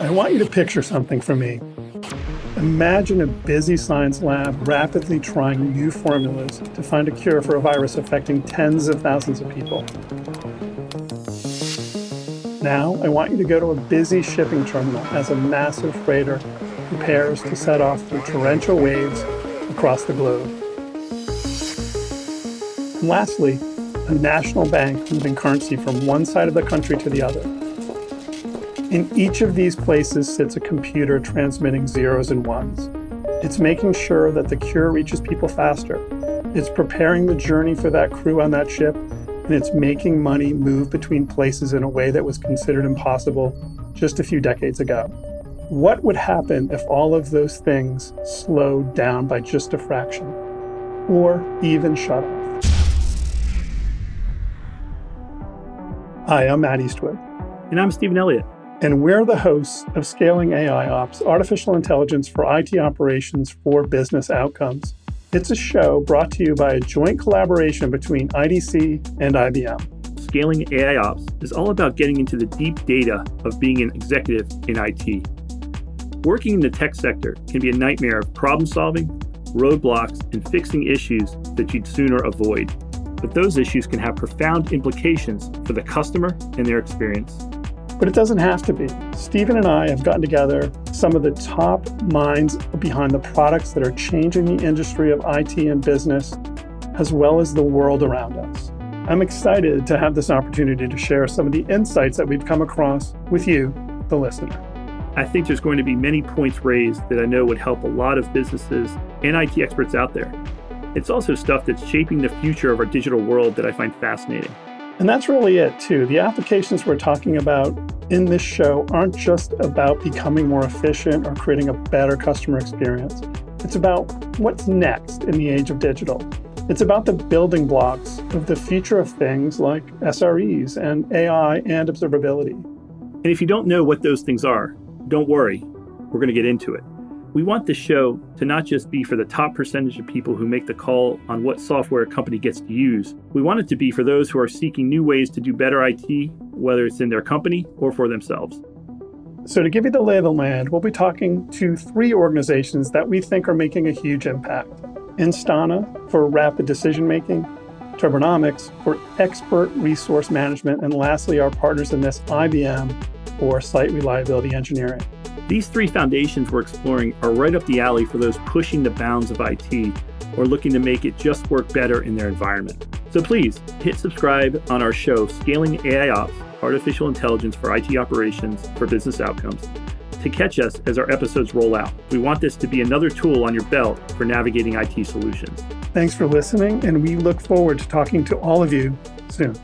I want you to picture something for me. Imagine a busy science lab rapidly trying new formulas to find a cure for a virus affecting tens of thousands of people. Now, I want you to go to a busy shipping terminal as a massive freighter prepares to set off through torrential waves across the globe. And lastly, a national bank moving currency from one side of the country to the other. In each of these places sits a computer transmitting zeros and ones. It's making sure that the cure reaches people faster. It's preparing the journey for that crew on that ship, and it's making money move between places in a way that was considered impossible just a few decades ago. What would happen if all of those things slowed down by just a fraction, or even shut off? Hi, I'm Matt Eastwood. And I'm Stephen Elliott and we're the hosts of Scaling AI Ops, artificial intelligence for IT operations for business outcomes. It's a show brought to you by a joint collaboration between IDC and IBM. Scaling AI Ops is all about getting into the deep data of being an executive in IT. Working in the tech sector can be a nightmare of problem solving, roadblocks, and fixing issues that you'd sooner avoid. But those issues can have profound implications for the customer and their experience. But it doesn't have to be. Stephen and I have gotten together some of the top minds behind the products that are changing the industry of IT and business, as well as the world around us. I'm excited to have this opportunity to share some of the insights that we've come across with you, the listener. I think there's going to be many points raised that I know would help a lot of businesses and IT experts out there. It's also stuff that's shaping the future of our digital world that I find fascinating. And that's really it, too. The applications we're talking about in this show aren't just about becoming more efficient or creating a better customer experience. It's about what's next in the age of digital. It's about the building blocks of the future of things like SREs and AI and observability. And if you don't know what those things are, don't worry. We're going to get into it. We want this show to not just be for the top percentage of people who make the call on what software a company gets to use. We want it to be for those who are seeking new ways to do better IT, whether it's in their company or for themselves. So, to give you the lay of the land, we'll be talking to three organizations that we think are making a huge impact Instana for rapid decision making, Turbonomics for expert resource management, and lastly, our partners in this, IBM for site reliability engineering. These three foundations we're exploring are right up the alley for those pushing the bounds of IT or looking to make it just work better in their environment. So please hit subscribe on our show, Scaling AI Ops Artificial Intelligence for IT Operations for Business Outcomes, to catch us as our episodes roll out. We want this to be another tool on your belt for navigating IT solutions. Thanks for listening, and we look forward to talking to all of you soon.